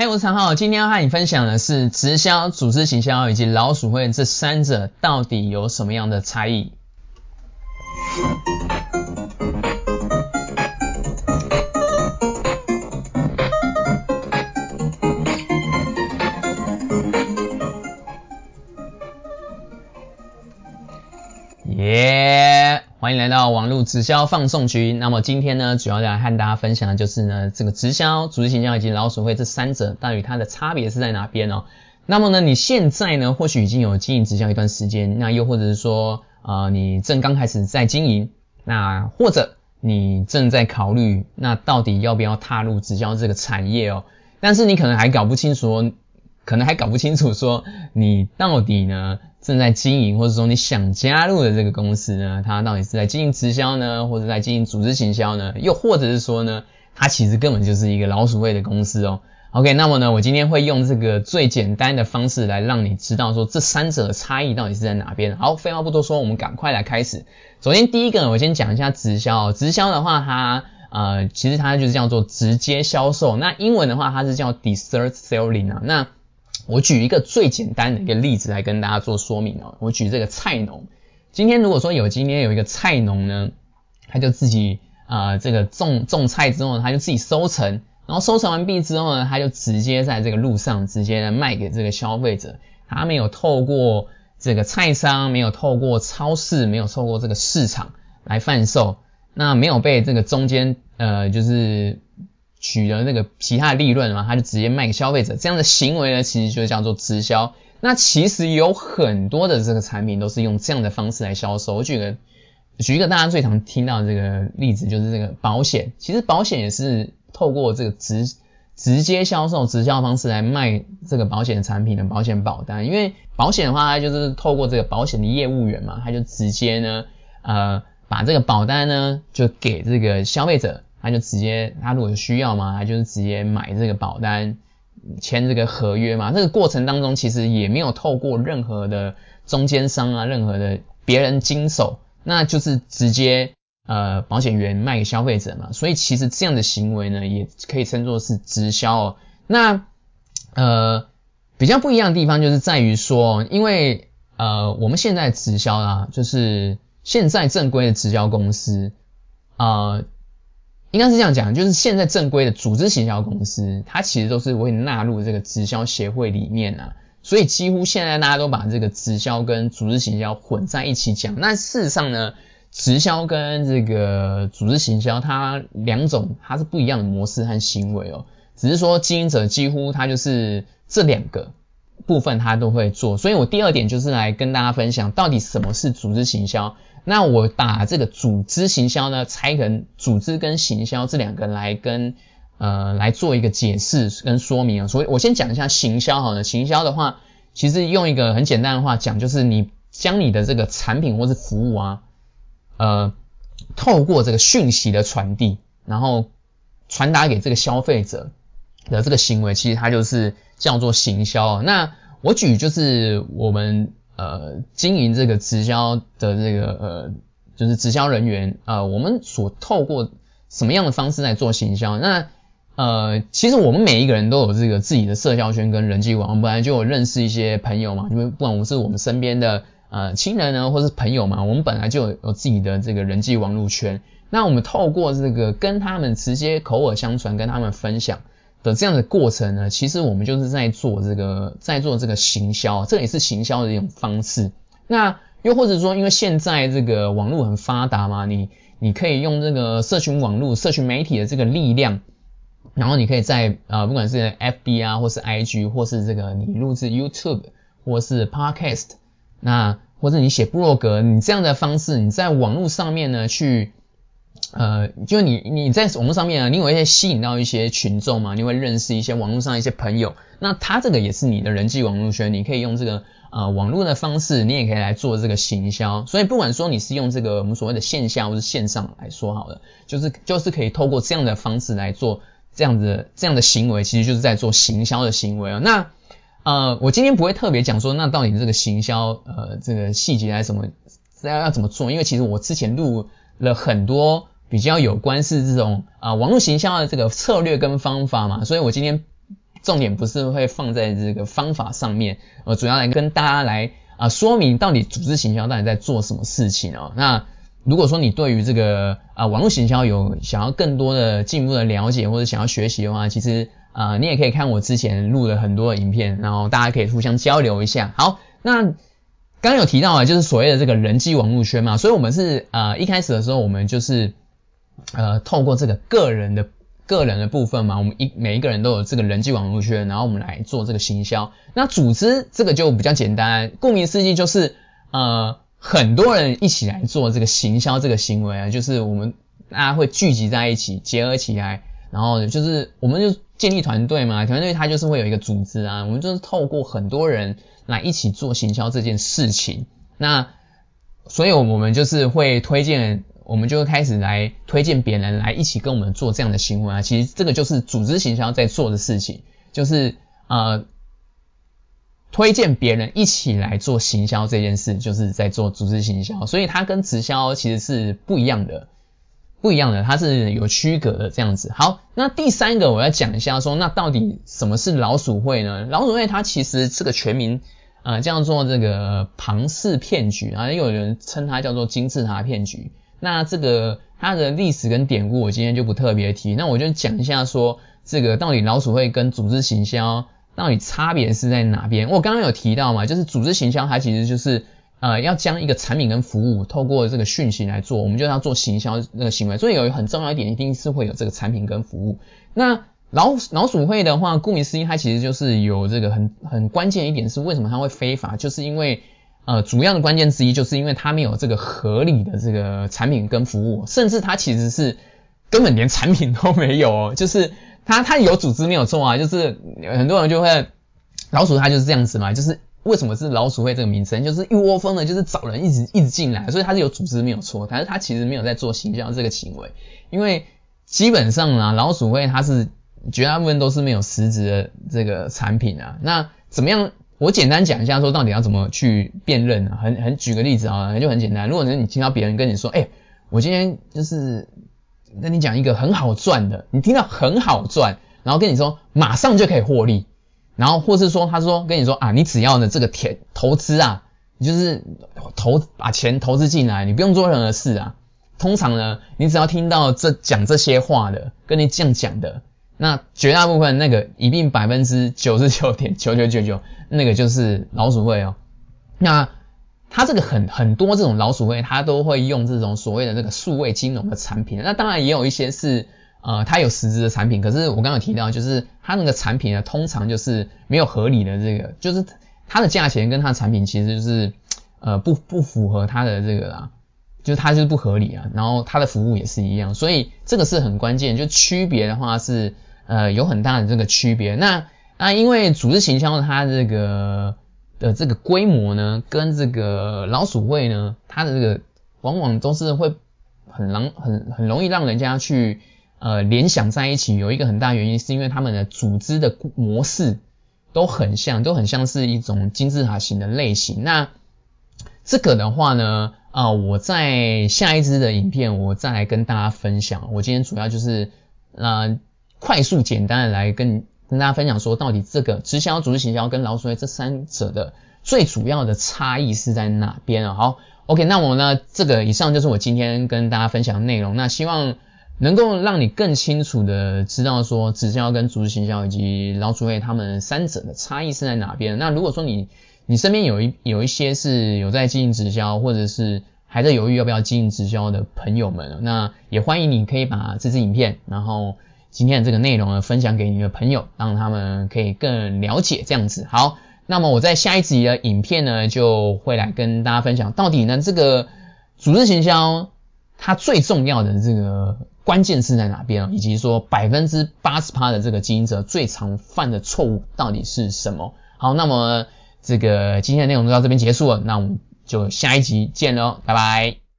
嗨，我是常浩，今天要和你分享的是直销、组织行销以及老鼠会这三者到底有什么样的差异。欢迎来到网络直销放送局。那么今天呢，主要来和大家分享的就是呢，这个直销、组织行销以及老鼠会这三者到底它的差别是在哪边哦？那么呢，你现在呢，或许已经有经营直销一段时间，那又或者是说，呃，你正刚开始在经营，那或者你正在考虑，那到底要不要踏入直销这个产业哦？但是你可能还搞不清楚，可能还搞不清楚说，你到底呢？正在经营，或者说你想加入的这个公司呢，它到底是在经营直销呢，或者在经营组织行销呢？又或者是说呢，它其实根本就是一个老鼠会的公司哦。OK，那么呢，我今天会用这个最简单的方式来让你知道说这三者的差异到底是在哪边。好，废话不多说，我们赶快来开始。首先第一个，我先讲一下直销。直销的话，它呃，其实它就是叫做直接销售。那英文的话，它是叫 direct selling 啊。那我举一个最简单的一个例子来跟大家做说明哦。我举这个菜农，今天如果说有今天有一个菜农呢，他就自己啊这个种种菜之后，他就自己收成，然后收成完毕之后呢，他就直接在这个路上直接卖给这个消费者，他没有透过这个菜商，没有透过超市，没有透过这个市场来贩售，那没有被这个中间呃就是。取得那个其他的利润嘛，他就直接卖给消费者，这样的行为呢，其实就叫做直销。那其实有很多的这个产品都是用这样的方式来销售。我举个举一个大家最常听到这个例子，就是这个保险。其实保险也是透过这个直直接销售直销方式来卖这个保险产品的保险保单。因为保险的话，它就是透过这个保险的业务员嘛，他就直接呢，呃，把这个保单呢就给这个消费者。他就直接，他如果有需要嘛，他就是直接买这个保单，签这个合约嘛。这个过程当中其实也没有透过任何的中间商啊，任何的别人经手，那就是直接呃保险员卖给消费者嘛。所以其实这样的行为呢，也可以称作是直销哦。那呃比较不一样的地方就是在于说，因为呃我们现在直销啊，就是现在正规的直销公司啊。应该是这样讲，就是现在正规的组织行销公司，它其实都是会纳入这个直销协会里面啊，所以几乎现在大家都把这个直销跟组织行销混在一起讲。那事实上呢，直销跟这个组织行销，它两种它是不一样的模式和行为哦，只是说经营者几乎他就是这两个部分他都会做。所以我第二点就是来跟大家分享，到底什么是组织行销。那我把这个组织行销呢拆成组织跟行销这两个来跟呃来做一个解释跟说明啊。所以我先讲一下行销好了。行销的话，其实用一个很简单的话讲，就是你将你的这个产品或是服务啊，呃，透过这个讯息的传递，然后传达给这个消费者的这个行为，其实它就是叫做行销。那我举就是我们。呃，经营这个直销的这个呃，就是直销人员啊，我们所透过什么样的方式来做行销？那呃，其实我们每一个人都有这个自己的社交圈跟人际网，本来就有认识一些朋友嘛，因为不管我们是我们身边的呃亲人呢，或是朋友嘛，我们本来就有有自己的这个人际网络圈。那我们透过这个跟他们直接口耳相传，跟他们分享。的这样的过程呢，其实我们就是在做这个，在做这个行销，这也是行销的一种方式。那又或者说，因为现在这个网络很发达嘛，你你可以用这个社群网络、社群媒体的这个力量，然后你可以在呃，不管是 FB 啊，或是 IG，或是这个你录制 YouTube，或是 Podcast，那或者你写部落格，你这样的方式，你在网络上面呢去。呃，就你你在网络上面啊，你会一些吸引到一些群众嘛，你会认识一些网络上一些朋友，那他这个也是你的人际网络圈，你可以用这个呃网络的方式，你也可以来做这个行销。所以不管说你是用这个我们所谓的线下或是线上来说好了，就是就是可以透过这样的方式来做这样子这样的行为，其实就是在做行销的行为啊。那呃，我今天不会特别讲说，那到底这个行销呃这个细节还是什么要要怎么做，因为其实我之前录了很多。比较有关是这种啊网络行销的这个策略跟方法嘛，所以我今天重点不是会放在这个方法上面，我，主要来跟大家来啊说明到底组织行销到底在做什么事情哦。那如果说你对于这个啊网络行销有想要更多的进一步的了解或者想要学习的话，其实啊你也可以看我之前录了很多影片，然后大家可以互相交流一下。好，那刚有提到啊，就是所谓的这个人际网络圈嘛，所以我们是呃一开始的时候我们就是呃透过这个个人的。个人的部分嘛，我们一每一个人都有这个人际网络圈，然后我们来做这个行销。那组织这个就比较简单，顾名思义就是呃很多人一起来做这个行销这个行为啊，就是我们大家会聚集在一起，结合起来，然后就是我们就建立团队嘛，团队它就是会有一个组织啊，我们就是透过很多人来一起做行销这件事情。那所以我们就是会推荐。我们就开始来推荐别人来一起跟我们做这样的行为啊，其实这个就是组织行销在做的事情，就是呃推荐别人一起来做行销这件事，就是在做组织行销，所以它跟直销其实是不一样的，不一样的，它是有区隔的这样子。好，那第三个我要讲一下说，那到底什么是老鼠会呢？老鼠会它其实这个全名呃叫做这个庞氏骗局啊，也有人称它叫做金字塔骗局。那这个它的历史跟典故，我今天就不特别提。那我就讲一下说，这个到底老鼠会跟组织行销到底差别是在哪边？我刚刚有提到嘛，就是组织行销它其实就是呃要将一个产品跟服务透过这个讯息来做，我们就要做行销那个行为。所以有很重要一点，一定是会有这个产品跟服务。那老老鼠会的话，顾名思义，它其实就是有这个很很关键一点是为什么它会非法，就是因为。呃，主要的关键之一就是因为它没有这个合理的这个产品跟服务，甚至它其实是根本连产品都没有哦。就是它它有组织没有错啊，就是很多人就会老鼠它就是这样子嘛，就是为什么是老鼠会这个名称，就是一窝蜂的，就是找人一直一直进来，所以它是有组织没有错，但是它其实没有在做行销这个行为，因为基本上啊，老鼠会它是绝大部分都是没有实质的这个产品啊，那怎么样？我简单讲一下，说到底要怎么去辨认呢？很很举个例子啊，就很简单。如果呢你听到别人跟你说，哎，我今天就是跟你讲一个很好赚的，你听到很好赚，然后跟你说马上就可以获利，然后或是说他说跟你说啊，你只要呢这个钱投资啊，你就是投把钱投资进来，你不用做任何事啊。通常呢，你只要听到这讲这些话的，跟你这样讲的。那绝大部分那个一定百分之九十九点九九九九，那个就是老鼠会哦。那他这个很很多这种老鼠会，他都会用这种所谓的这个数位金融的产品。那当然也有一些是呃，它有实质的产品，可是我刚刚提到，就是它那个产品呢，通常就是没有合理的这个，就是它的价钱跟它的产品其实就是呃不不符合它的这个啦。就是它就是不合理啊。然后它的服务也是一样，所以这个是很关键，就区别的话是。呃，有很大的这个区别。那那因为组织行销它这个的这个规模呢，跟这个老鼠会呢，它的这个往往都是会很让很很容易让人家去呃联想在一起。有一个很大原因是因为他们的组织的模式都很像，都很像是一种金字塔型的类型。那这个的话呢，啊，我在下一支的影片我再来跟大家分享。我今天主要就是呃。快速简单的来跟跟大家分享说，到底这个直销、组织行销跟老鼠会这三者的最主要的差异是在哪边啊？好，OK，那我呢，这个以上就是我今天跟大家分享的内容。那希望能够让你更清楚的知道说，直销跟组织行销以及老鼠会他们三者的差异是在哪边。那如果说你你身边有一有一些是有在经营直销，或者是还在犹豫要不要经营直销的朋友们，那也欢迎你可以把这支影片，然后。今天的这个内容呢，分享给你的朋友，让他们可以更了解这样子。好，那么我在下一集的影片呢，就会来跟大家分享，到底呢这个组织行销它最重要的这个关键是在哪边，以及说百分之八十趴的这个经营者最常犯的错误到底是什么。好，那么这个今天的内容就到这边结束了，那我们就下一集见喽，拜拜。